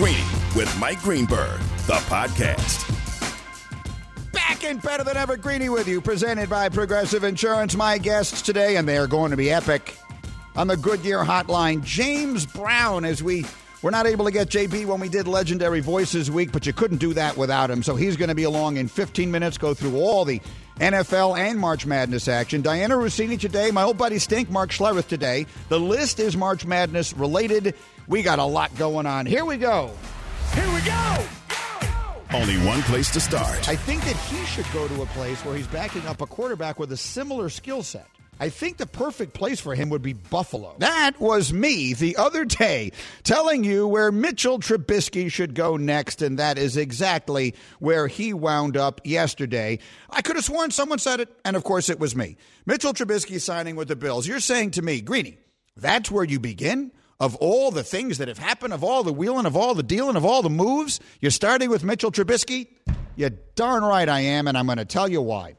Greeny with Mike Greenberg, the podcast. Back and better than ever, Greeny with you, presented by Progressive Insurance. My guests today, and they are going to be epic. On the Goodyear Hotline, James Brown, as we were not able to get JB when we did Legendary Voices Week, but you couldn't do that without him. So he's going to be along in 15 minutes, go through all the NFL and March Madness action. Dianna Russini today, my old buddy Stink, Mark Schlereth today. The list is March Madness related. We got a lot going on. Here we go. Here we go. Only one place to start. I think that he should go to a place where he's backing up a quarterback with a similar skill set. I think the perfect place for him would be Buffalo. That was me the other day telling you where Mitchell Trubisky should go next, and that is exactly where he wound up yesterday. I could have sworn someone said it, and of course it was me. Mitchell Trubisky signing with the Bills. You're saying to me, Greeny, that's where you begin? Of all the things that have happened, of all the wheeling, of all the dealing, of all the moves, you're starting with Mitchell Trubisky? You're darn right I am, and I'm going to tell you why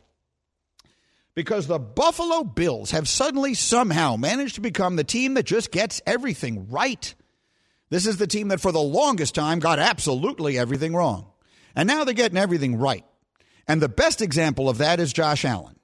because the Buffalo Bills have suddenly somehow managed to become the team that just gets everything right. This is the team that for the longest time got absolutely everything wrong. And now they're getting everything right. And the best example of that is Josh Allen.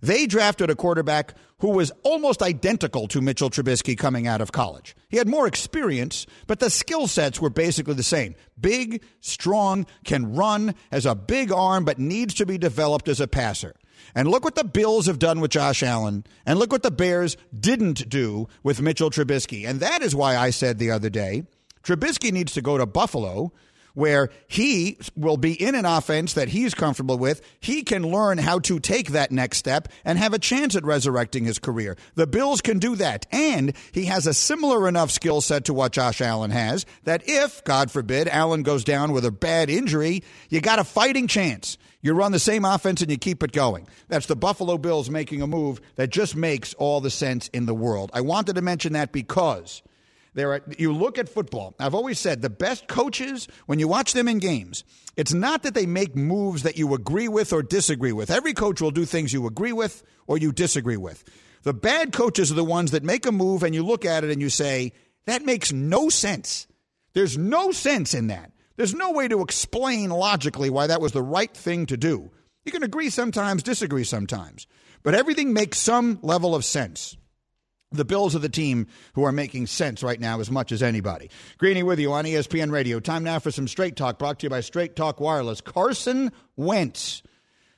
They drafted a quarterback who was almost identical to Mitchell Trubisky coming out of college. He had more experience, but the skill sets were basically the same. Big, strong, can run, has a big arm, but needs to be developed as a passer. And look what the Bills have done with Josh Allen, and look what the Bears didn't do with Mitchell Trubisky. And that is why I said the other day Trubisky needs to go to Buffalo where he will be in an offense that he's comfortable with. He can learn how to take that next step and have a chance at resurrecting his career. The Bills can do that. And he has a similar enough skill set to what Josh Allen has that if, God forbid, Allen goes down with a bad injury, you got a fighting chance. You run the same offense and you keep it going. That's the Buffalo Bills making a move that just makes all the sense in the world. I wanted to mention that because are, you look at football. I've always said the best coaches, when you watch them in games, it's not that they make moves that you agree with or disagree with. Every coach will do things you agree with or you disagree with. The bad coaches are the ones that make a move and you look at it and you say, that makes no sense. There's no sense in that. There's no way to explain logically why that was the right thing to do. You can agree sometimes, disagree sometimes, but everything makes some level of sense. The Bills are the team who are making sense right now as much as anybody. Greeny with you on ESPN Radio. Time now for some Straight Talk brought to you by Straight Talk Wireless. Carson Wentz,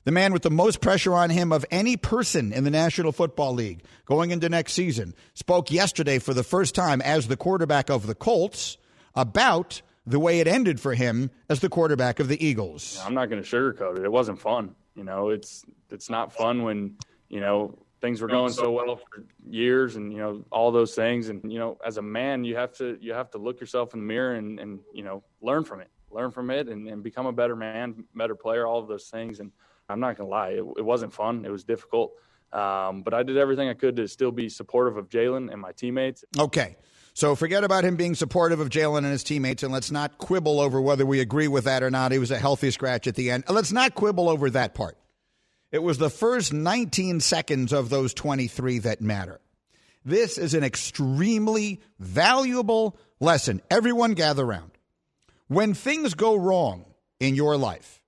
the man with the most pressure on him of any person in the National Football League going into next season, spoke yesterday for the first time as the quarterback of the Colts about the way it ended for him as the quarterback of the Eagles. I'm not going to sugarcoat it. It wasn't fun. You know, it's it's not fun when you know things were going so well for years, and you know all those things. And you know, as a man, you have to you have to look yourself in the mirror and and you know learn from it, learn from it, and, and become a better man, better player, all of those things. And I'm not going to lie, it, it wasn't fun. It was difficult. Um, but I did everything I could to still be supportive of Jalen and my teammates. Okay. So forget about him being supportive of Jalen and his teammates, and let's not quibble over whether we agree with that or not. He was a healthy scratch at the end. Let's not quibble over that part. It was the first 19 seconds of those 23 that matter. This is an extremely valuable lesson. Everyone gather around. When things go wrong in your life,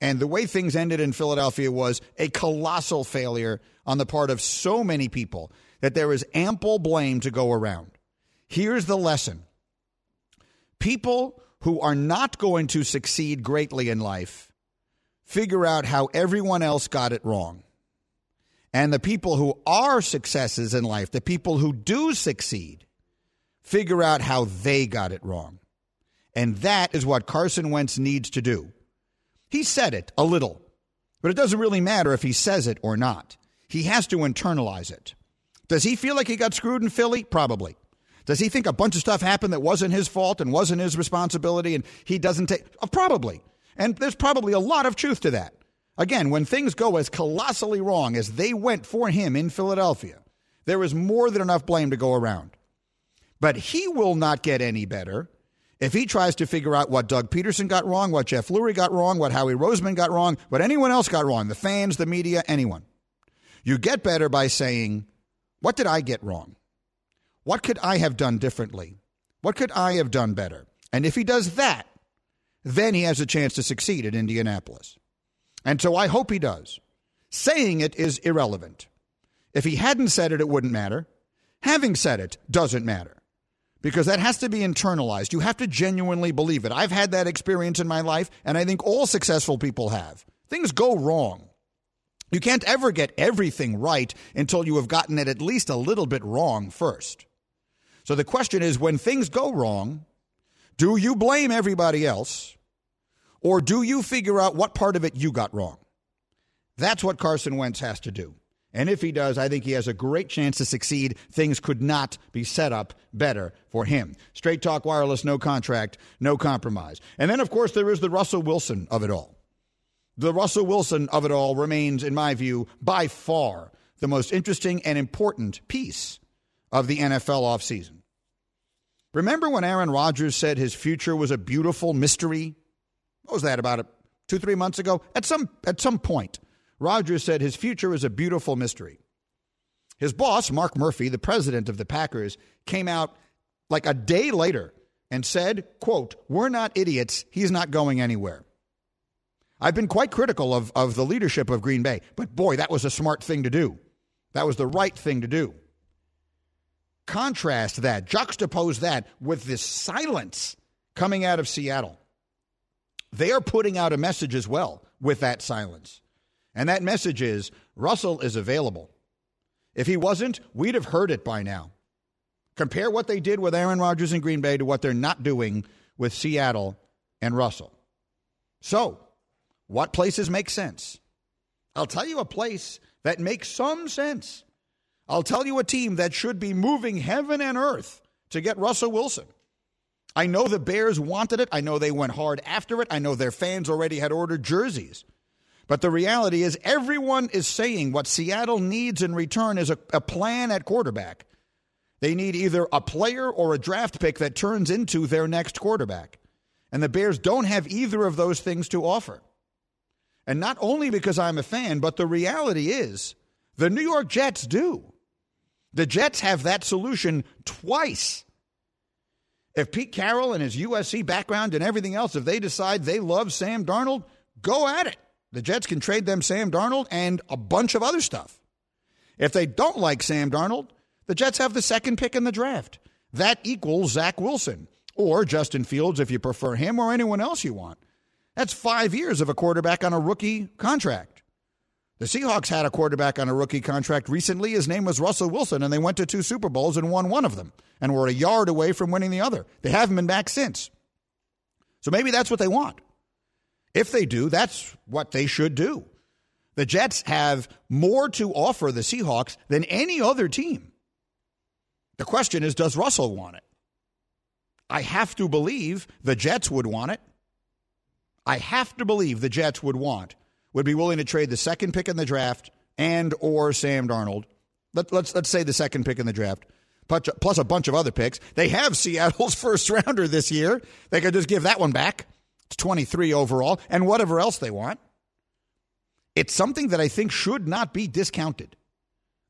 and the way things ended in Philadelphia was a colossal failure on the part of so many people that there is ample blame to go around. Here's the lesson people who are not going to succeed greatly in life figure out how everyone else got it wrong. And the people who are successes in life, the people who do succeed, figure out how they got it wrong. And that is what Carson Wentz needs to do. He said it a little, but it doesn't really matter if he says it or not. He has to internalize it. Does he feel like he got screwed in Philly? Probably. Does he think a bunch of stuff happened that wasn't his fault and wasn't his responsibility and he doesn't take? Uh, probably. And there's probably a lot of truth to that. Again, when things go as colossally wrong as they went for him in Philadelphia, there is more than enough blame to go around. But he will not get any better if he tries to figure out what Doug Pederson got wrong, what Jeff Lurie got wrong, what Howie Roseman got wrong, what anyone else got wrong, the fans, the media, anyone. You get better by saying, What did I get wrong? What could I have done differently? What could I have done better? And if he does that, then he has a chance to succeed at Indianapolis. And so I hope he does. Saying it is irrelevant. If he hadn't said it, it wouldn't matter. Having said it doesn't matter because that has to be internalized. You have to genuinely believe it. I've had that experience in my life, and I think all successful people have. Things go wrong. You can't ever get everything right until you have gotten it at least a little bit wrong first. So the question is when things go wrong, do you blame everybody else or do you figure out what part of it you got wrong? That's what Carson Wentz has to do. And if he does, I think he has a great chance to succeed. Things could not be set up better for him. Straight talk wireless, no contract, no compromise. And then, of course, there is the Russell Wilson of it all. The Russell Wilson of it all remains, in my view, by far the most interesting and important piece of the NFL offseason. Remember when Aaron Rodgers said his future was a beautiful mystery? What was that about two, three months ago? At some at some point, Rodgers said his future is a beautiful mystery. His boss, Mark Murphy, the president of the Packers, came out like a day later and said, quote, We're not idiots. He's not going anywhere. I've been quite critical of, of the leadership of Green Bay, but boy, that was a smart thing to do. That was the right thing to do. Contrast that, juxtapose that with this silence coming out of Seattle. They are putting out a message as well with that silence. And that message is Russell is available. If he wasn't, we'd have heard it by now. Compare what they did with Aaron Rodgers in Green Bay to what they're not doing with Seattle and Russell. So, what places make sense? I'll tell you a place that makes some sense. I'll tell you a team that should be moving heaven and earth to get Russell Wilson. I know the Bears wanted it. I know they went hard after it. I know their fans already had ordered jerseys. But the reality is, everyone is saying what Seattle needs in return is a, a, plan at quarterback. They need either a player or a draft pick that turns into their next quarterback. And the Bears don't have either of those things to offer. And not only because I'm a fan, but the reality is the New York Jets do. The Jets have that solution twice. If Pete Carroll and his USC background and everything else, if they decide they love Sam Darnold, go at it. The Jets can trade them Sam Darnold and a bunch of other stuff. If they don't like Sam Darnold, the Jets have the second pick in the draft. That equals Zach Wilson or Justin Fields if you prefer him or anyone else you want. That's five years of a quarterback on a rookie contract. The Seahawks had a quarterback on a rookie contract recently. His name was Russell Wilson, and they went to two Super Bowls and won one of them and were a yard away from winning the other. They haven't been back since. So maybe that's what they want. If they do, that's what they should do. The Jets have more to offer the Seahawks than any other team. The question is does Russell want it? I have to believe the Jets would want it. I have to believe the Jets would want, would be willing to trade the second pick in the draft and or Sam Darnold. Let, let's let's say the second pick in the draft, plus a bunch of other picks. They have Seattle's first rounder this year. They could just give that one back. It's 23 overall, and whatever else they want. It's something that I think should not be discounted.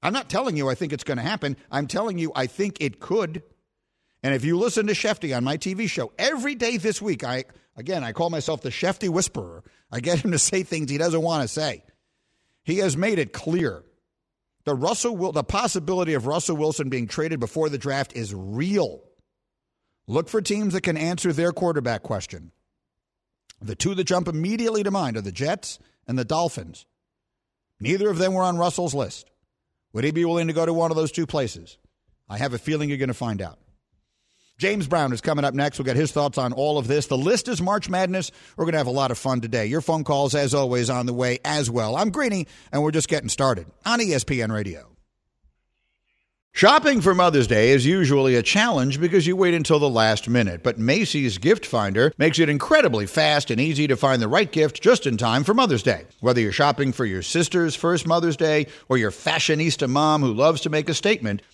I'm not telling you I think it's going to happen. I'm telling you I think it could. And if you listen to Shefty on my TV show every day this week, I Again, I call myself the Shefty Whisperer. I get him to say things he doesn't want to say. He has made it clear the Russell the possibility of Russell Wilson being traded before the draft is real. Look for teams that can answer their quarterback question. The two that jump immediately to mind are the Jets and the Dolphins. Neither of them were on Russell's list. Would he be willing to go to one of those two places? I have a feeling you're going to find out. James Brown is coming up next. We'll get his thoughts on all of this. The list is March Madness. We're going to have a lot of fun today. Your phone calls, as always, on the way as well. I'm Greeny, and we're just getting started on ESPN Radio. Shopping for Mother's Day is usually a challenge because you wait until the last minute, but Macy's Gift Finder makes it incredibly fast and easy to find the right gift just in time for Mother's Day. Whether you're shopping for your sister's first Mother's Day or your fashionista mom who loves to make a statement,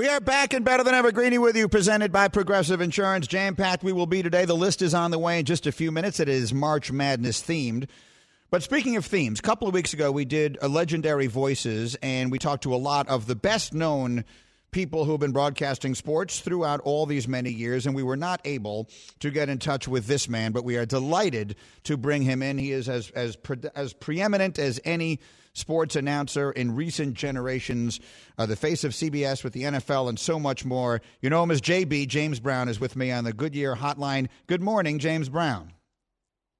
We are back and better than ever. Greeny with you, presented by Progressive Insurance. Jam packed we will be today. The list is on the way in just a few minutes. It is March Madness themed. But speaking of themes, a couple of weeks ago we did a legendary voices, and we talked to a lot of the best known people who have been broadcasting sports throughout all these many years, and we were not able to get in touch with this man, but we are delighted to bring him in. He is as as pre- as preeminent as any sports announcer in recent generations, uh, the face of CBS with the NFL, and so much more. You know him as JB. James Brown is with me on the Goodyear Hotline. Good morning, James Brown.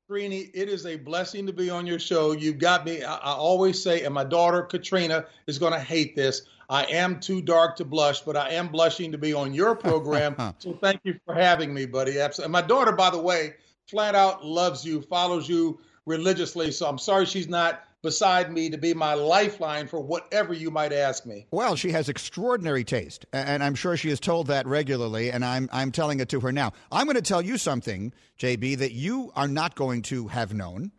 Greeny, it is a blessing to be on your show. You've got me. I, I always say, and my daughter Katrina is going to hate this. I am too dark to blush, but I am blushing to be on your program. so thank you for having me, buddy. Absolutely. And my daughter, by the way, flat out loves you, follows you religiously. So I'm sorry she's not beside me to be my lifeline for whatever you might ask me. Well, she has extraordinary taste, and I'm sure she is told that regularly, and I'm I'm telling it to her now. I'm going to tell you something, JB, that you are not going to have known,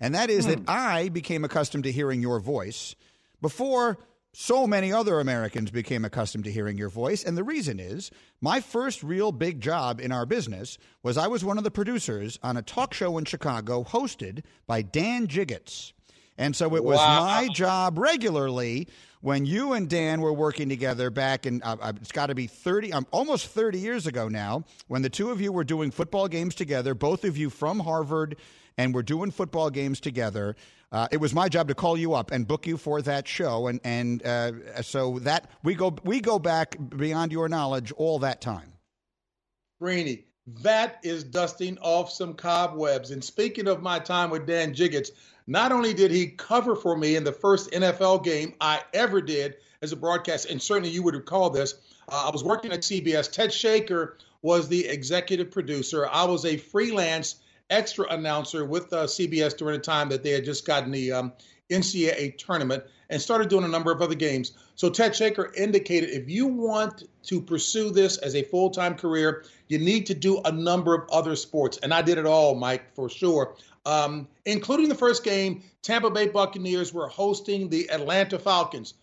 and that is hmm. that I became accustomed to hearing your voice before so many other Americans became accustomed to hearing your voice. And the reason is my first real big job in our business was I was one of the producers on a talk show in Chicago hosted by Dan Jiggetts. And so it was wow. my job regularly when you and Dan were working together back in, uh, uh it's got to be 30, um, almost 30 years ago now, when the two of you were doing football games together, both of you from Harvard, and were doing football games together. Uh, it was my job to call you up and book you for that show, and and uh, so that we go we go back beyond your knowledge all that time. Greeny, that is dusting off some cobwebs. And speaking of my time with Dan Jiggetts, not only did he cover for me in the first NFL game I ever did as a broadcast, and certainly you would recall this, uh, I was working at CBS. Ted Shaker was the executive producer. I was a freelance extra announcer with uh, CBS during the time that they had just gotten the um, NCAA tournament and started doing a number of other games. So Ted Shaker indicated if you want to pursue this as a full time career, you need to do a number of other sports. And I did it all, Mike, for sure um, including the first game. Tampa Bay Buccaneers were hosting the Atlanta Falcons.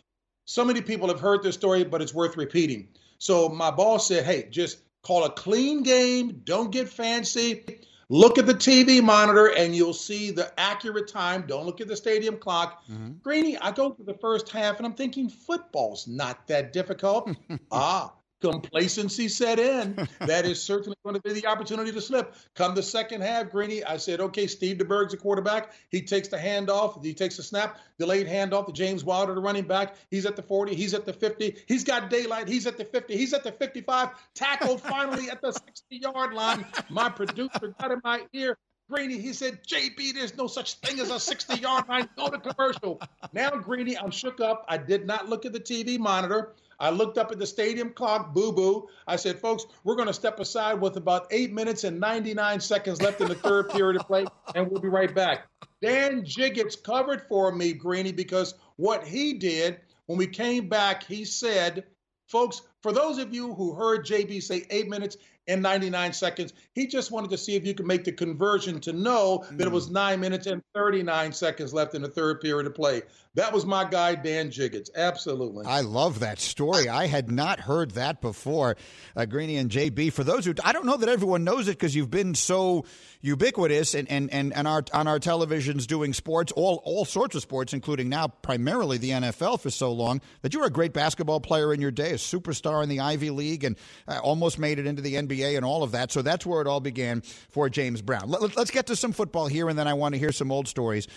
So many people have heard this story, but it's worth repeating. So my boss said, "Hey, just call a clean game. Don't get fancy. Look at the TV monitor, and you'll see the accurate time. Don't look at the stadium clock." Mm-hmm. Greeny, I go through the first half, and I'm thinking football's not that difficult. ah, complacency set in. that is certainly going to be the opportunity to slip. Come the second half, Greeny, I said, okay, Steve DeBerg's a quarterback. He takes the handoff. He takes the snap, delayed handoff to James Wilder, the running back. He's at the 40. He's at the 50. He's got daylight. He's at the 50. He's at the 55. Tackled finally at the 60 yard line. My producer got in my ear. Greeny, he said, JB, there's no such thing as a 60 yard line. Go to commercial. Now, Greeny, I'm shook up. I did not look at the TV monitor. I looked up at the stadium clock, boo boo. I said, folks, we're going to step aside with about eight minutes and 99 seconds left in the third period of play, and we'll be right back. Dan Jiggetts covered for me, Greeny, because what he did when we came back, he said, folks, for those of you who heard JB say eight minutes and 99 seconds. He just wanted to see if you could make the conversion to know mm. that it was hmm. nine minutes and 39 seconds left in the third period of play. That was my guy, Dan Jiggetts. Absolutely. I love that story. I had not heard that before, uh, Greeny and JB. For those who, I don't know that everyone knows it because you've been so ubiquitous and, and, and, and our, on our televisions doing sports, all, all sorts of sports, including now primarily the NFL for so long, that you were a great basketball player in your day, a superstar in the Ivy League, and uh, almost made it into the NBA NBA and all of that. So that's where it all began for James Brown. Let, us get to some football here, and then I want to hear some old stories.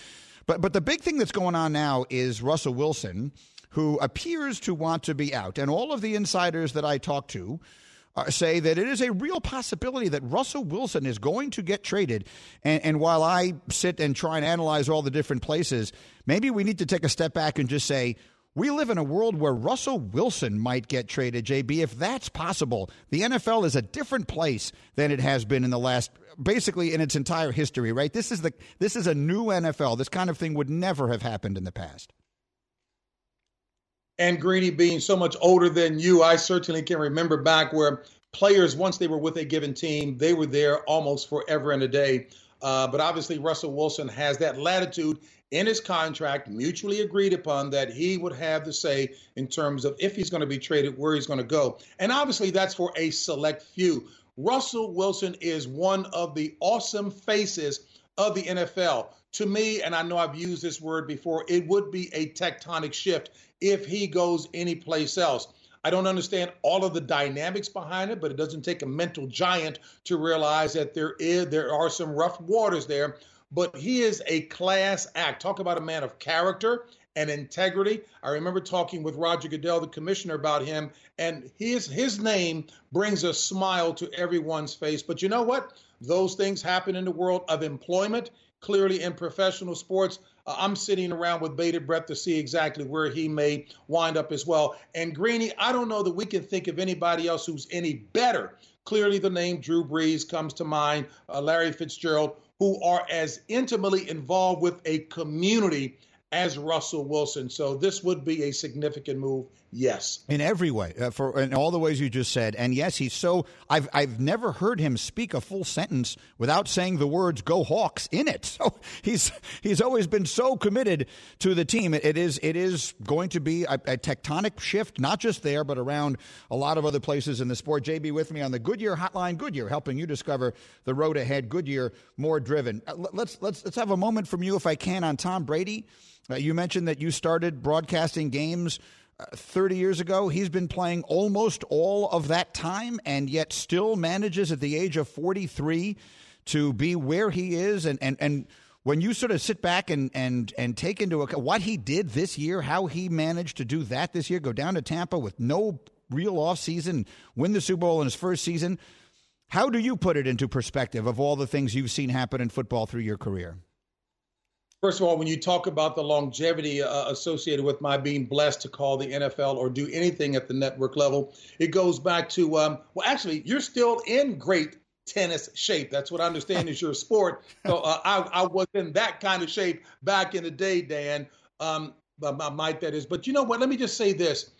But but the big thing that's going on now is Russell Wilson, who appears to want to be out, and all of the insiders that I talk to. Uh, say that it is a real possibility that Russell Wilson is going to get traded. And, and while I sit and try and analyze all the different places, maybe we need to take a step back and just say, we live in a world where Russell Wilson might get traded, JB. If that's possible, the NFL is a different place than it has been in the last basically in its entire history, right? This is the this is a new NFL. This kind of thing would never have happened in the past. And Greeny being so much older than you, I certainly can remember back where players, once they were with a given team, they were there almost forever and a day. Uh, but obviously, Russell Wilson has that latitude in his contract, mutually agreed upon, that he would have the say in terms of if he's going to be traded, where he's going to go. And obviously, that's for a select few. Russell Wilson is one of the awesome faces of the NFL. To me, and I know I've used this word before, it would be a tectonic shift if he goes anyplace else. I don't understand all of the dynamics behind it, but it doesn't take a mental giant to realize that there is there are some rough waters there but he is a class act. Talk about a man of character and integrity. I remember talking with Roger Goodell, the commissioner, about him, and his his name brings a smile to everyone's face. But you know what? Those things happen in the world of employment. Clearly, in professional sports, uh, I'm sitting around with bated breath to see exactly where he may wind up as well. And Greeny, I don't know that we can think of anybody else who's any better. Clearly, the name Drew Brees comes to mind, uh, Larry Fitzgerald, who are as intimately involved with a community as Russell Wilson. So this would be a significant move. Yes, in every way, uh, for in all the ways you just said, and yes, he's so. I've I've never heard him speak a full sentence without saying the words "Go Hawks" in it. So he's he's always been so committed to the team. it, it is it is going to be a, a, tectonic shift, not just there, but around a lot of other places in the sport. JB with me on the Goodyear Hotline. Goodyear helping you discover the road ahead. Goodyear more driven. Uh, let's let's let's have a moment from you, if I can, on Tom Brady. Uh, you mentioned that you started broadcasting games 30 years ago. He's been playing almost all of that time and yet still manages at the age of 43 to be where he is. And, and, and when you sort of sit back and, and, and take into account what he did this year, how he managed to do that this year, go down to Tampa with no real offseason, win the Super Bowl in his first season. How do you put it into perspective of all the things you've seen happen in football through your career? First of all, when you talk about the longevity uh, associated with my being blessed to call the NFL or do anything at the network level, it goes back to, um, well, actually, you're still in great tennis shape. That's what I understand is your sport. So uh, I, I, was in that kind of shape back in the day, Dan. Um, my mic, that is. But you know what? Let me just say this.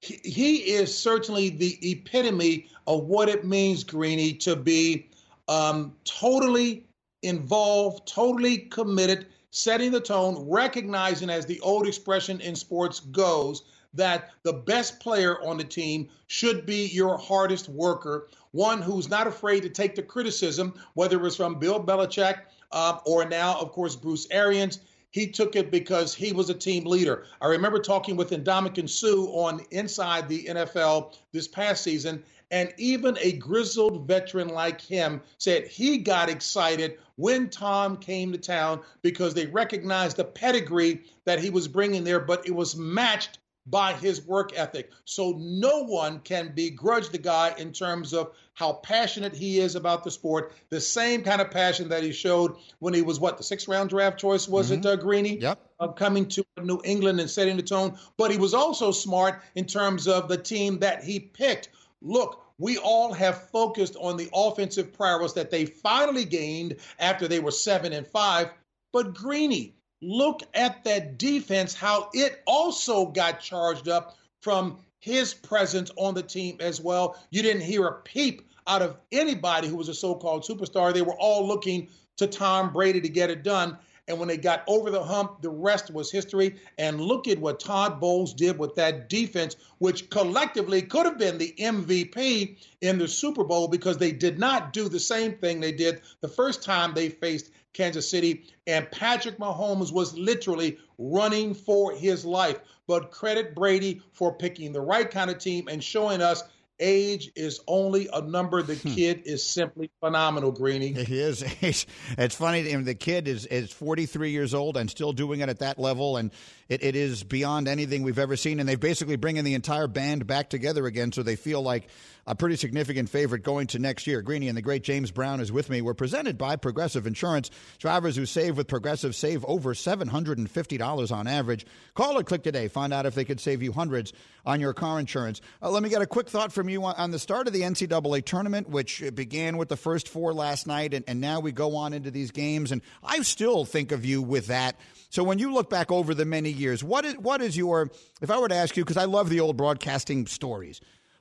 He, he is certainly the epitome of what it means, Greeny, to be um, totally involved, totally committed setting the tone, recognizing, as the old expression in sports goes, that the best player on the team should be your hardest worker, one who's not afraid to take the criticism, whether it was from Bill Belichick uh, or now, of course, Bruce Arians. He took it because he was a team leader. I remember talking with Ndamukong Suh on Inside the NFL this past season, and even a grizzled veteran like him said he got excited when Tom came to town because they recognized the pedigree that he was bringing there, but it was matched by his work ethic. So no one can begrudge the guy in terms of how passionate he is about the sport. The same kind of passion that he showed when he was what the sixth round draft choice was mm-hmm. it, uh, Greeny? Yep. Uh, coming to New England and setting the tone. But he was also smart in terms of the team that he picked look, we all have focused on the offensive prowess that they finally gained after they were seven and five. But Greeny, look at that defense, how it also got charged up from his presence on the team as well. You didn't hear a peep out of anybody who was a so called superstar. They were all looking to Tom Brady to get it done. And when they got over the hump, the rest was history. And look at what Todd Bowles did with that defense, which collectively could have been the MVP in the Super Bowl because they did not do the same thing they did the first time they faced Kansas City. And Patrick Mahomes was literally running for his life. But credit Brady for picking the right kind of team and showing us age is only a number. The Hmm. kid is simply phenomenal, Greeny. He is. He's, it's funny. I mean, the kid is, is 43 years old and still doing it at that level, and it, it is beyond anything we've ever seen. And they've basically bringing the entire band back together again, so they feel like a pretty significant favorite going to next year. Greeny and the great James Brown is with me. We're presented by Progressive Insurance. Drivers who save with Progressive save over $750 on average. Call or click today. Find out if they could save you hundreds on your car insurance. Uh, let me get a quick thought from you on, on the start of the NCAA tournament, which began with the first four last night, and, and now we go on into these games. And I still think of you with that. So when you look back over the many years, what is what is your if I were to ask you because I love the old broadcasting stories.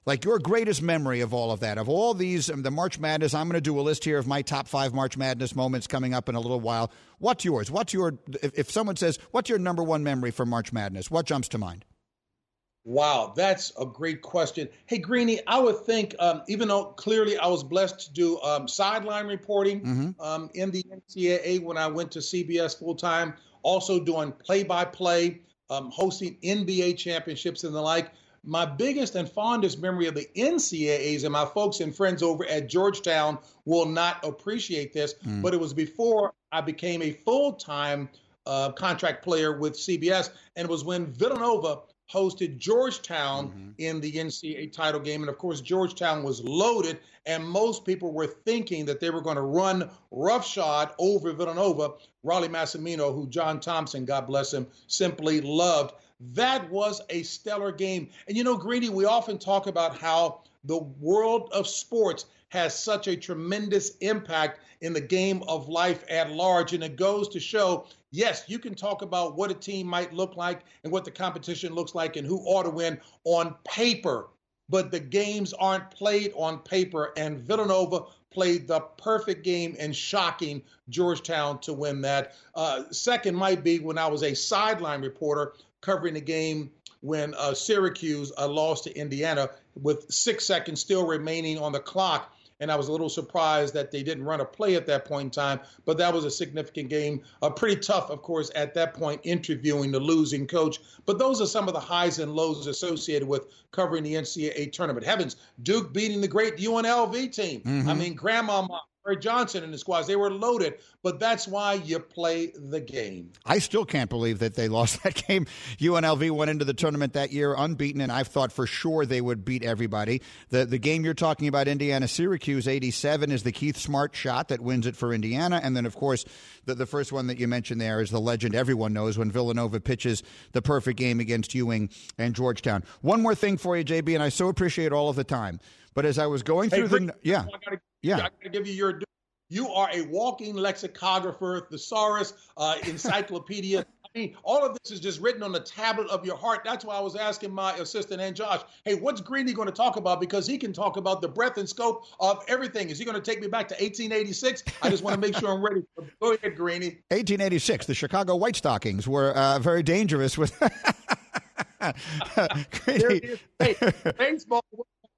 Like your greatest memory of all of that, of all these, um, the March Madness. I'm going to do a list here of my top five March Madness moments coming up in a little while. What's yours? What's your, if, if someone says, what's your number one memory from March Madness? What jumps to mind? Wow, that's a great question. Hey, Greeny, I would think, um, even though clearly I was blessed to do um, sideline reporting Mm-hmm. um, in the NCAA when I went to CBS full time, also doing play by play, hosting NBA championships and the like. My biggest and fondest memory of the NCAAs, and my folks and friends over at Georgetown will not appreciate this, but it was before I became a full time uh, contract player with CBS, and it was when Villanova hosted Georgetown in the NCAA title game. And of course, Georgetown was loaded, and most people were thinking that they were going to run roughshod over Villanova. Rollie Massimino, who John Thompson, God bless him, simply loved. That was a stellar game. And you know, Greeny, we often talk about how the world of sports has such a tremendous impact in the game of life at large. And it goes to show yes, you can talk about what a team might look like and what the competition looks like and who ought to win on paper, but the games aren't played on paper. And Villanova played the perfect game and shocking Georgetown to win that. Uh, second might be when I was a sideline reporter covering the game when uh, Syracuse uh, lost to Indiana with six seconds still remaining on the clock. And I was a little surprised that they didn't run a play at that point in time, but that was a significant game. Uh, pretty tough, of course, at that point, interviewing the losing coach. But those are some of the highs and lows associated with covering the NCAA tournament. Heavens, Duke beating the great UNLV team. I mean, Grandmama Larry Johnson and the squads, they were loaded, but that's why you play the game. I still can't believe that they lost that game. UNLV went into the tournament that year unbeaten, and I thought for sure they would beat everybody. The the game you're talking about, Indiana Syracuse 87, is the Keith Smart shot that wins it for Indiana. And then, of course, the, the first one that you mentioned there is the legend everyone knows when Villanova pitches the perfect game against Ewing and Georgetown. One more thing for you, JB, and I so appreciate all of the time. But as I was going through the. Yeah. Yeah. I gotta give you your. due. You are a walking lexicographer, thesaurus, uh, encyclopedia. I mean, all of this is just written on the tablet of your heart. That's why I was asking my assistant and Josh, hey, what's Greeny going to talk about? Because he can talk about the breadth and scope of everything. Is he going to take me back to 1886? I just want to make sure I'm ready. Go ahead, Greeny. 1886, the Chicago White Stockings were uh, very dangerous with. Is. Hey, baseball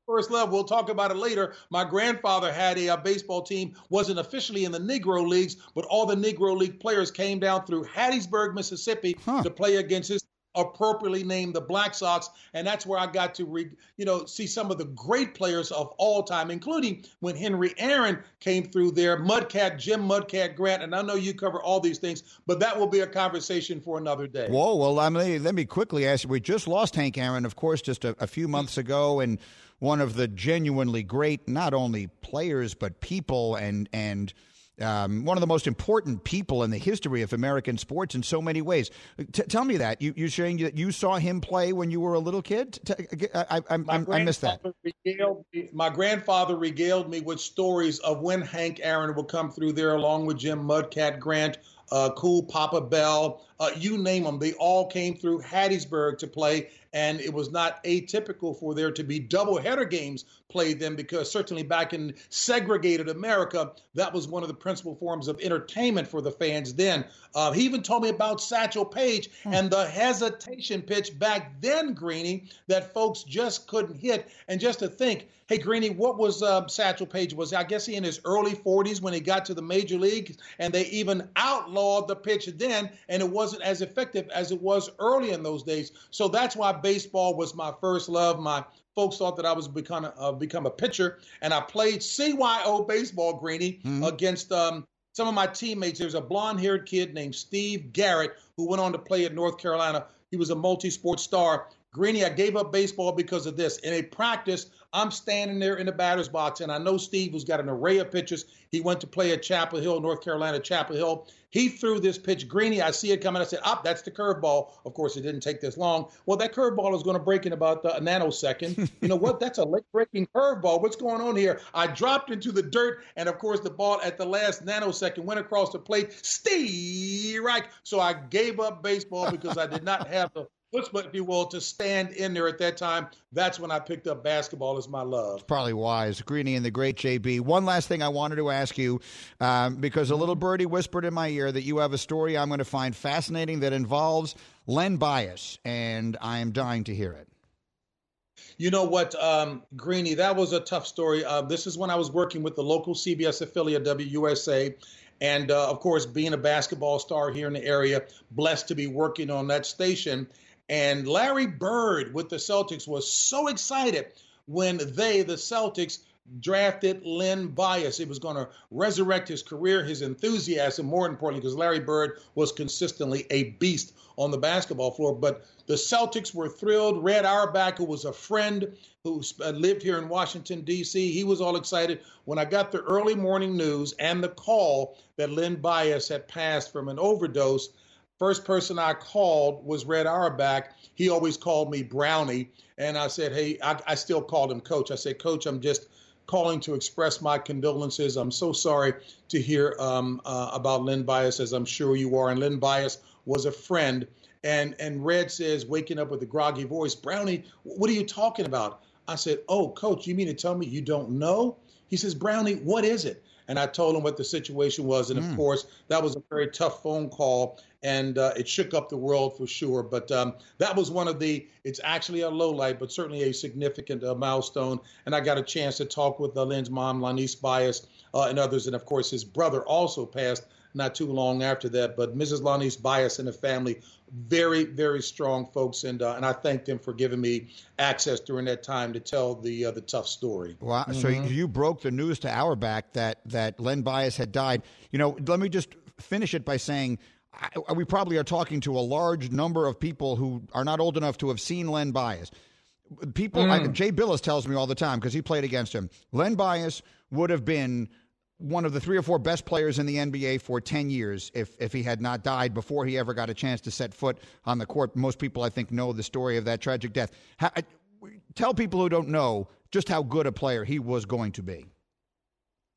first love. We'll talk about it later. My grandfather had a, uh baseball team, wasn't officially in the Negro Leagues, but all the Negro League players came down through Hattiesburg, Mississippi Huh. to play against his appropriately named the Black Sox, and that's where I got to re, you know see some of the great players of all time, including when Henry Aaron came through there, Mudcat Jim Mudcat Grant, and I know you cover all these things, but that will be a conversation for another day. Whoa, well, let me, let me quickly ask you. We just lost Hank Aaron, of course, just a, a few months ago, and one of the genuinely great, not only players, but people and, and um, one of the most important people in the history of American sports in so many ways. T- tell me that. You, you're saying that you saw him play when you were a little kid? T- I, I, I, I, I missed that. Regaled my grandfather regaled me with stories of when Hank Aaron would come through there along with Jim Mudcat Grant, uh, Cool Papa Bell, uh, you name them. They all came through Hattiesburg to play, and it was not atypical for there to be doubleheader games played then because certainly back in segregated America, that was one of the principal forms of entertainment for the fans then. Uh, he even told me about Satchel Paige and the hesitation pitch back then, Greeny, that folks just couldn't hit. And just to think, hey, Greeny, what was uh, Satchel Paige? Was I guess he in his early 40s when he got to the major league, and they even outlawed the pitch then, and it wasn't as effective as it was early in those days. So that's why baseball was my first love. My folks thought that I was become uh, become a pitcher, and I played CYO baseball, Greeny, mm-hmm. against um, some of my teammates. There's a blonde-haired kid named Steve Garrett who went on to play at North Carolina. He was a multi-sport star. Greeny, I gave up baseball because of this. In a practice, I'm standing there in the batter's box, and I know Steve, who's got an array of pitches. He went to play at Chapel Hill, North Carolina, Chapel Hill. He threw this pitch, Greeny. I see it coming. I said, "Up, oh, that's the curveball." Of course, it didn't take this long. Well, that curveball is going to break in about a nanosecond. you know what? That's a late-breaking curveball. What's going on here? I dropped into the dirt, and of course, the ball at the last nanosecond went across the plate. Steve right. So I gave up baseball because I did not have the chutzpah, if you will, to stand in there at that time. That's when I picked up basketball as my love. Probably wise. Greeny and the great JB. One last thing I wanted to ask you, um, because a little birdie whispered in my ear that you have a story I'm going to find fascinating that involves Len Bias, and I am dying to hear it. You know what, um, Greeny, that was a tough story. Uh, this is when I was working with the local CBS affiliate, WUSA. And uh, of course, being a basketball star here in the area, blessed to be working on that station. And Larry Bird with the Celtics was so excited when they, the Celtics, drafted Len Bias. It was going to resurrect his career, his enthusiasm, more importantly, because Larry Bird was consistently a beast on the basketball floor. But the Celtics were thrilled. Red Auerbach, who was a friend who uh, lived here in Washington, D.C., he was all excited when I got the early morning news and the call that Len Bias had passed from an overdose First person I called was Red Auerbach. He always called me Brownie. And I said, hey, I, I still called him Coach. I said, Coach, I'm just calling to express my condolences. I'm so sorry to hear um, uh, about Len Bias, as I'm sure you are. And Len Bias was a friend. And and Red says, waking up with a groggy voice, Brownie, what are you talking about? I said, Oh, coach, you mean to tell me you don't know? He says, Brownie, what is it? And I told him what the situation was. And of mm. course, that was a very tough phone call and uh, it shook up the world for sure. But um, that was one of the. It's actually a low light, but certainly a significant uh, milestone. And I got a chance to talk with uh, Len's mom, Lonise Bias, uh, and others, and of course his brother also passed not too long after that. But Mrs. Lonise Bias and the family, very very strong folks, and uh, and I thank them for giving me access during that time to tell the uh, the tough story. Wow! Mm-hmm. So you broke the news to Auerbach that that Len Bias had died. You know, let me just finish it by saying I, we probably are talking to a large number of people who are not old enough to have seen Len Bias. People, mm. I, Jay Bilas tells me all the time because he played against him. Len Bias would have been one of the three or four best players in the NBA for 10 years if, if he had not died before he ever got a chance to set foot on the court. Most people, I think, know the story of that tragic death. How, tell people who don't know just how good a player he was going to be.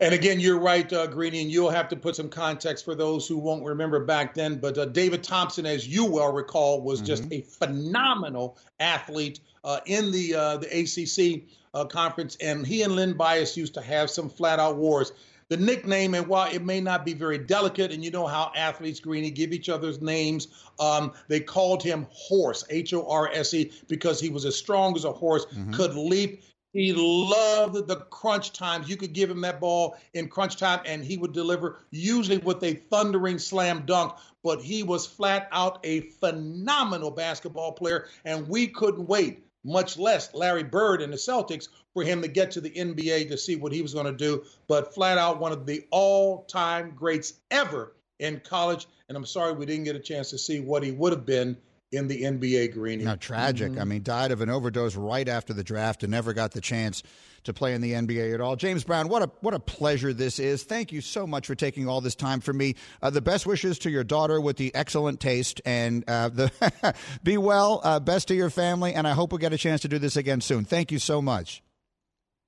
And again, you're right, uh, Greeny, and you'll have to put some context for those who won't remember back then. But uh, David Thompson, as you well recall, was mm-hmm. just a phenomenal athlete uh, in the uh, the ACC uh, conference, and he and Len Bias used to have some flat out wars. The nickname, and while it may not be very delicate, and you know how athletes, Greeny, give each other's names, um, they called him Horse, H O R S E, because he was as strong as a horse, mm-hmm. could leap, he loved the crunch times. You could give him that ball in crunch time and he would deliver, usually with a thundering slam dunk. But he was flat out a phenomenal basketball player, and we couldn't wait, much less Larry Bird and the Celtics, for him to get to the NBA to see what he was going to do. But flat out one of the all time greats ever in college. And I'm sorry we didn't get a chance to see what he would have been in the NBA, Greeny. Now, tragic. Mm-hmm. I mean, died of an overdose right after the draft and never got the chance to play in the NBA at all. James Brown, what a what a pleasure this is. Thank you so much for taking all this time for me. Uh, the best wishes to your daughter with the excellent taste, and uh, the be well. Uh, best to your family, and I hope we get a chance to do this again soon. Thank you so much.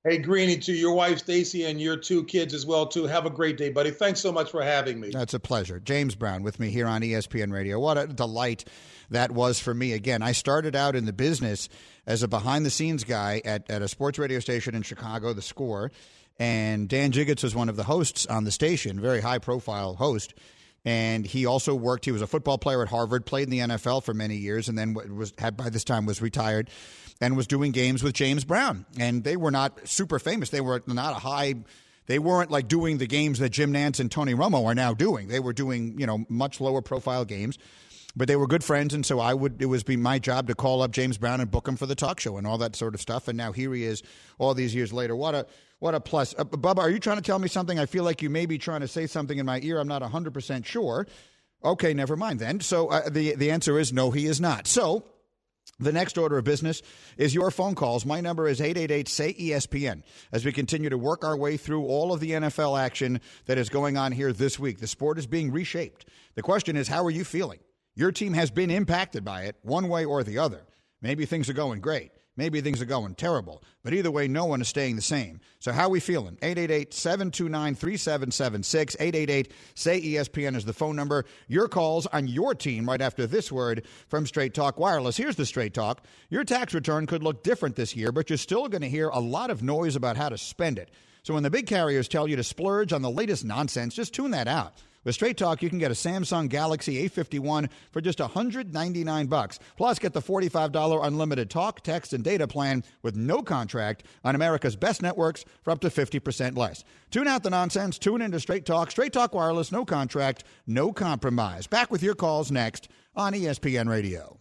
Hey, Greeny, to your wife, Stacy, and your two kids as well, too. Have a great day, buddy. Thanks so much for having me. That's a pleasure. James Brown with me here on ESPN Radio. What a delight that was for me. Again, I started out in the business as a behind the scenes guy at, at a sports radio station in Chicago, The Score. And Dan Jiggetts was one of the hosts on the station, very high profile host and he also worked. He was a football player at Harvard, played in the NFL for many years, and then was had by this time was retired, and was doing games with James Brown. And they were not super famous. They were not a high. They weren't like doing the games that Jim Nantz and Tony Romo are now doing. They were doing you know much lower profile games. But they were good friends, and so I would it was be my job to call up James Brown and book him for the talk show and all that sort of stuff. And now here he is, all these years later. What a what a plus. Uh, Bubba, are you trying to tell me something? I feel like you may be trying to say something in my ear. I'm not 100 percent sure. Okay, never mind then. So uh, the the answer is no, he is not. So the next order of business is your phone calls. My number is 888 say ESPN as we continue to work our way through all of the NFL action that is going on here this week. The sport is being reshaped. The question is, how are you feeling? Your team has been impacted by it one way or the other. Maybe things are going great. Maybe things are going terrible. But either way, no one is staying the same. So how are we feeling? 888-729-3776. 888-SAY-ESPN is the phone number. Your calls on your team right after this word from Straight Talk Wireless. Here's the Straight Talk. Your tax return could look different this year, but you're still going to hear a lot of noise about how to spend it. So when the big carriers tell you to splurge on the latest nonsense, just tune that out. With Straight Talk, you can get a Samsung Galaxy A51 for just 199 bucks. Plus, get the $45 unlimited talk, text, and data plan with no contract on America's best networks for up to 50% less. Tune out the nonsense. Tune into Straight Talk. Straight Talk Wireless, no contract, no compromise. Back with your calls next on ESPN Radio.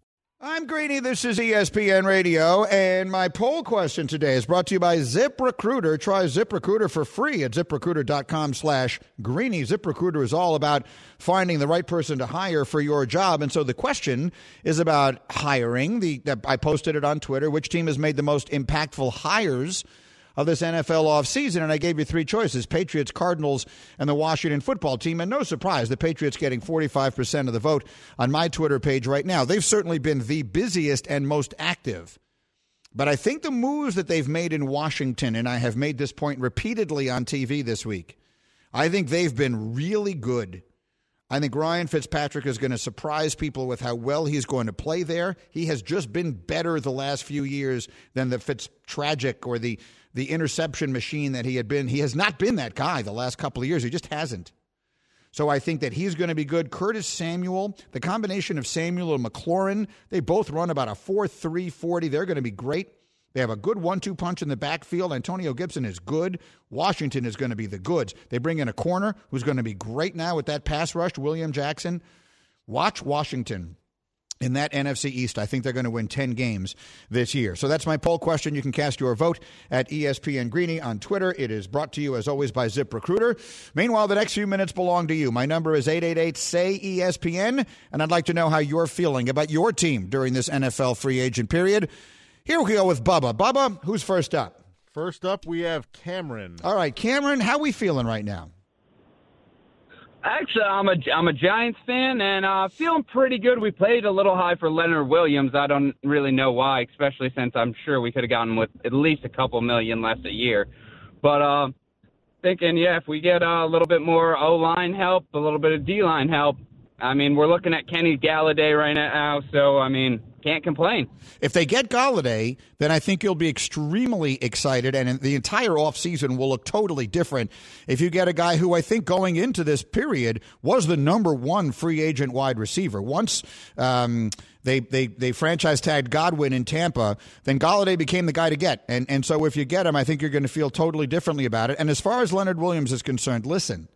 I'm Greeny. This is ESPN Radio, and my poll question today is brought to you by ZipRecruiter. Try ZipRecruiter for free at ZipRecruiter.com slash Greeny. ZipRecruiter is all about finding the right person to hire for your job, and so the question is about hiring. The I posted it on Twitter. Which team has made the most impactful hires of this NFL offseason, and I gave you three choices Patriots, Cardinals, and the Washington football team. And no surprise, the Patriots getting 45% of the vote on my Twitter page right now. They've certainly been the busiest and most active. But I think the moves that they've made in Washington, and I have made this point repeatedly on TV this week, I think they've been really good. I think Ryan Fitzpatrick is going to surprise people with how well he's going to play there. He has just been better the last few years than the Fitz tragic or the the interception machine that he had been. He has not been that guy the last couple of years. He just hasn't. So I think that he's going to be good. Curtis Samuel, the combination of Samuel and McLaurin, they both run about a 4 3 40. They're going to be great. They have a good one two punch in the backfield. Antonio Gibson is good. Washington is going to be the goods. They bring in a corner who's going to be great now with that pass rush, William Jackson. Watch Washington in that NFC East. I think they're going to win 10 games this year. So that's my poll question. You can cast your vote at ESPN Greeny on Twitter. It is brought to you, as always, by ZipRecruiter. Meanwhile, the next few minutes belong to you. My number is 888 say ESPN, and I'd like to know how you're feeling about your team during this NFL free agent period. Here we go with Bubba. Bubba, who's first up? First up, we have Cameron. All right, Cameron, how are we feeling right now? Actually, I'm a I'm a Giants fan and uh, feeling pretty good. We played a little high for Leonard Williams. I don't really know why, especially since I'm sure we could have gotten with at least a couple million less a year. But uh, thinking, yeah, if we get uh, a little bit more O line help, a little bit of D line help, I mean, we're looking at Kenny Golladay right now. So I mean, can't complain. If they get Golladay, then I think you'll be extremely excited, and the entire offseason will look totally different. If you get a guy who I think going into this period was the number one free agent wide receiver. Once um, they, they, they franchise tagged Godwin in Tampa, then Golladay became the guy to get. And, and so if you get him, I think you're going to feel totally differently about it. And as far as Leonard Williams is concerned, listen.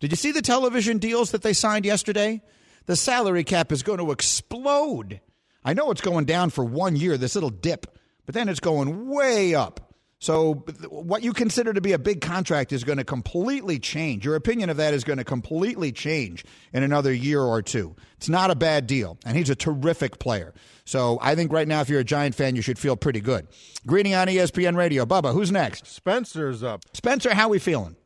Did you see the television deals that they signed yesterday? The salary cap is going to explode. I know it's going down for one year, this little dip, but then it's going way up. So, what you consider to be a big contract is going to completely change. Your opinion of that is going to completely change in another year or two. It's not a bad deal, and he's a terrific player. So, I think right now, if you're a Giant fan, you should feel pretty good. Greeny on ESPN Radio. Bubba, who's next? Spencer's up. Spencer, how we feeling?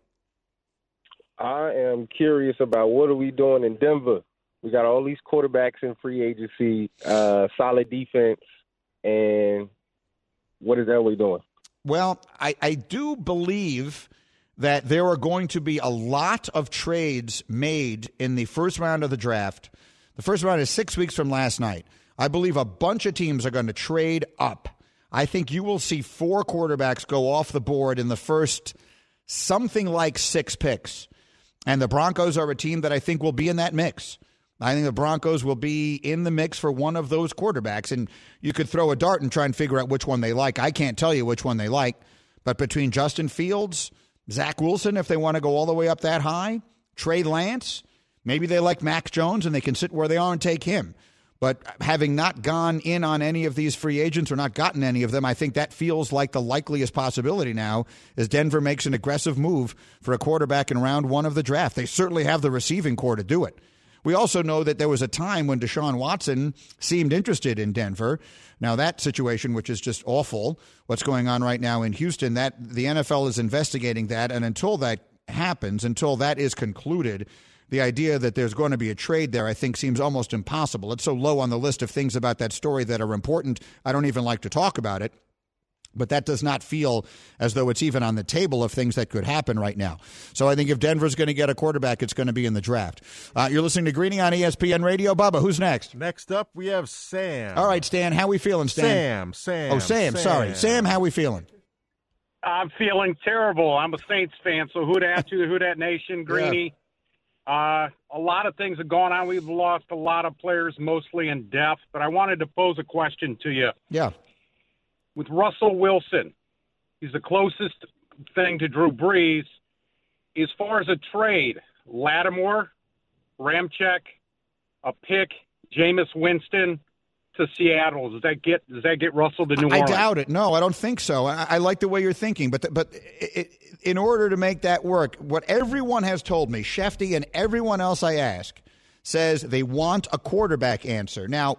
I am curious about what are we doing in Denver. We got all these quarterbacks in free agency, uh, solid defense, and what is we doing? Well, I, I do believe that there are going to be a lot of trades made in the first round of the draft. The first round is six weeks from last night. I believe a bunch of teams are going to trade up. I think you will see four quarterbacks go off the board in the first something like six picks. And the Broncos are a team that I think will be in that mix. I think the Broncos will be in the mix for one of those quarterbacks. And you could throw a dart and try and figure out which one they like. I can't tell you which one they like. But between Justin Fields, Zach Wilson, if they want to go all the way up that high, Trey Lance, maybe they like Mac Jones and they can sit where they are and take him. But having not gone in on any of these free agents or not gotten any of them, I think that feels like the likeliest possibility now as Denver makes an aggressive move for a quarterback in round one of the draft. They certainly have the receiving corps to do it. We also know that there was a time when Deshaun Watson seemed interested in Denver. Now that situation, which is just awful, what's going on right now in Houston, that the NFL is investigating that, and until that happens, until that is concluded, the idea that there's going to be a trade there, I think, seems almost impossible. It's so low on the list of things about that story that are important. I don't even like to talk about it but that does not feel as though it's even on the table of things that could happen right now. So I think if Denver's going to get a quarterback, it's going to be in the draft. Uh, you're listening to Greeny on ESPN Radio. Bubba, who's next? Next up, we have Sam. All right, Stan, how we feeling, Sam, Stan? Sam. Sam. Oh, Sam, Sam. sorry. Sam, how we feeling? I'm feeling terrible. I'm a Saints fan, so who dat to who dat nation, Greeny. Uh, a lot of things have gone on. We've lost a lot of players, mostly in depth. But I wanted to pose a question to you. Yeah. With Russell Wilson, he's the closest thing to Drew Brees. As far as a trade, Lattimore, Ramczyk, a pick, Jameis Winston to Seattle. Does that get does that get Russell to New I Orleans? I doubt it. No, I don't think so. I, I like the way you're thinking, but but it, it, in order to make that work, what everyone has told me, Schefty and everyone else I ask, says they want a quarterback answer. Now,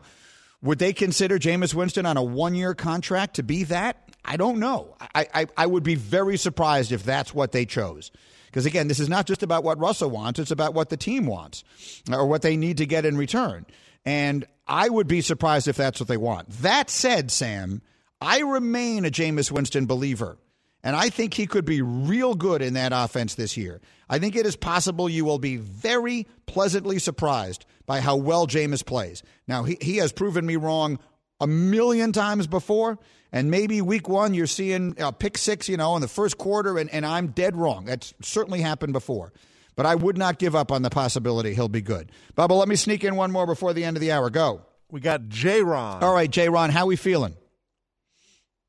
would they consider Jameis Winston on a one year contract to be that? I don't know. I, I, I would be very surprised if that's what they chose. Because again, this is not just about what Russell wants, it's about what the team wants or what they need to get in return. And I would be surprised if that's what they want. That said, Sam, I remain a Jameis Winston believer. And I think he could be real good in that offense this year. I think it is possible you will be very pleasantly surprised by how well Jameis plays. Now, he, he has proven me wrong a million times before. And maybe week one, you're seeing a pick six, you know, in the first quarter, and, and I'm dead wrong. That's certainly happened before. But I would not give up on the possibility he'll be good. Bubba, let me sneak in one more before the end of the hour. Go. We got J. Ron. All right, J. Ron, how we feeling?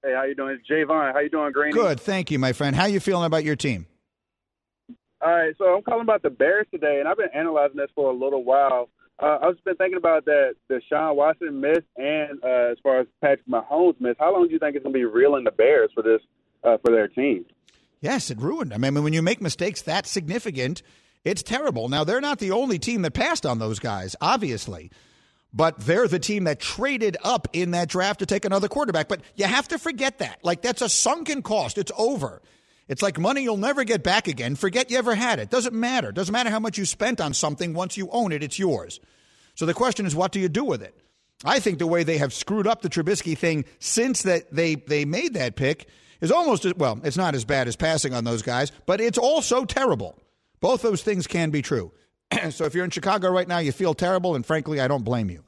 Hey, how you doing? It's Javon. How you doing, Greeny? Good, thank you, my friend. How you feeling about your team? All right, so I'm calling about the Bears today, and I've been analyzing this for a little while. Uh, I've just been thinking about that Deshaun Watson miss, and uh, as far as Patrick Mahomes miss, how long do you think it's going to be reeling the Bears for this uh, for their team? Yes, it ruined. them. I mean, when you make mistakes that significant, it's terrible. Now they're not the only team that passed on those guys, obviously. But they're the team that traded up in that draft to take another quarterback. But you have to forget that. Like, that's a sunken cost. It's over. It's like money you'll never get back again. Forget you ever had it. Doesn't matter. Doesn't matter how much you spent on something. Once you own it, it's yours. So the question is, what do you do with it? I think the way they have screwed up the Trubisky thing since that they, they made that pick is almost as well, it's not as bad as passing on those guys, but it's also terrible. Both those things can be true. so if you're in Chicago right now, you feel terrible, and frankly, I don't blame you.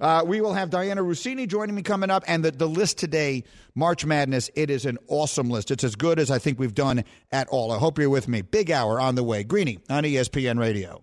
Uh, we will have Dianna Russini joining me coming up, and the, the list today, March Madness, it is an awesome list. It's as good as I think we've done at all. I hope you're with me. Big hour on the way. Greeny on ESPN Radio.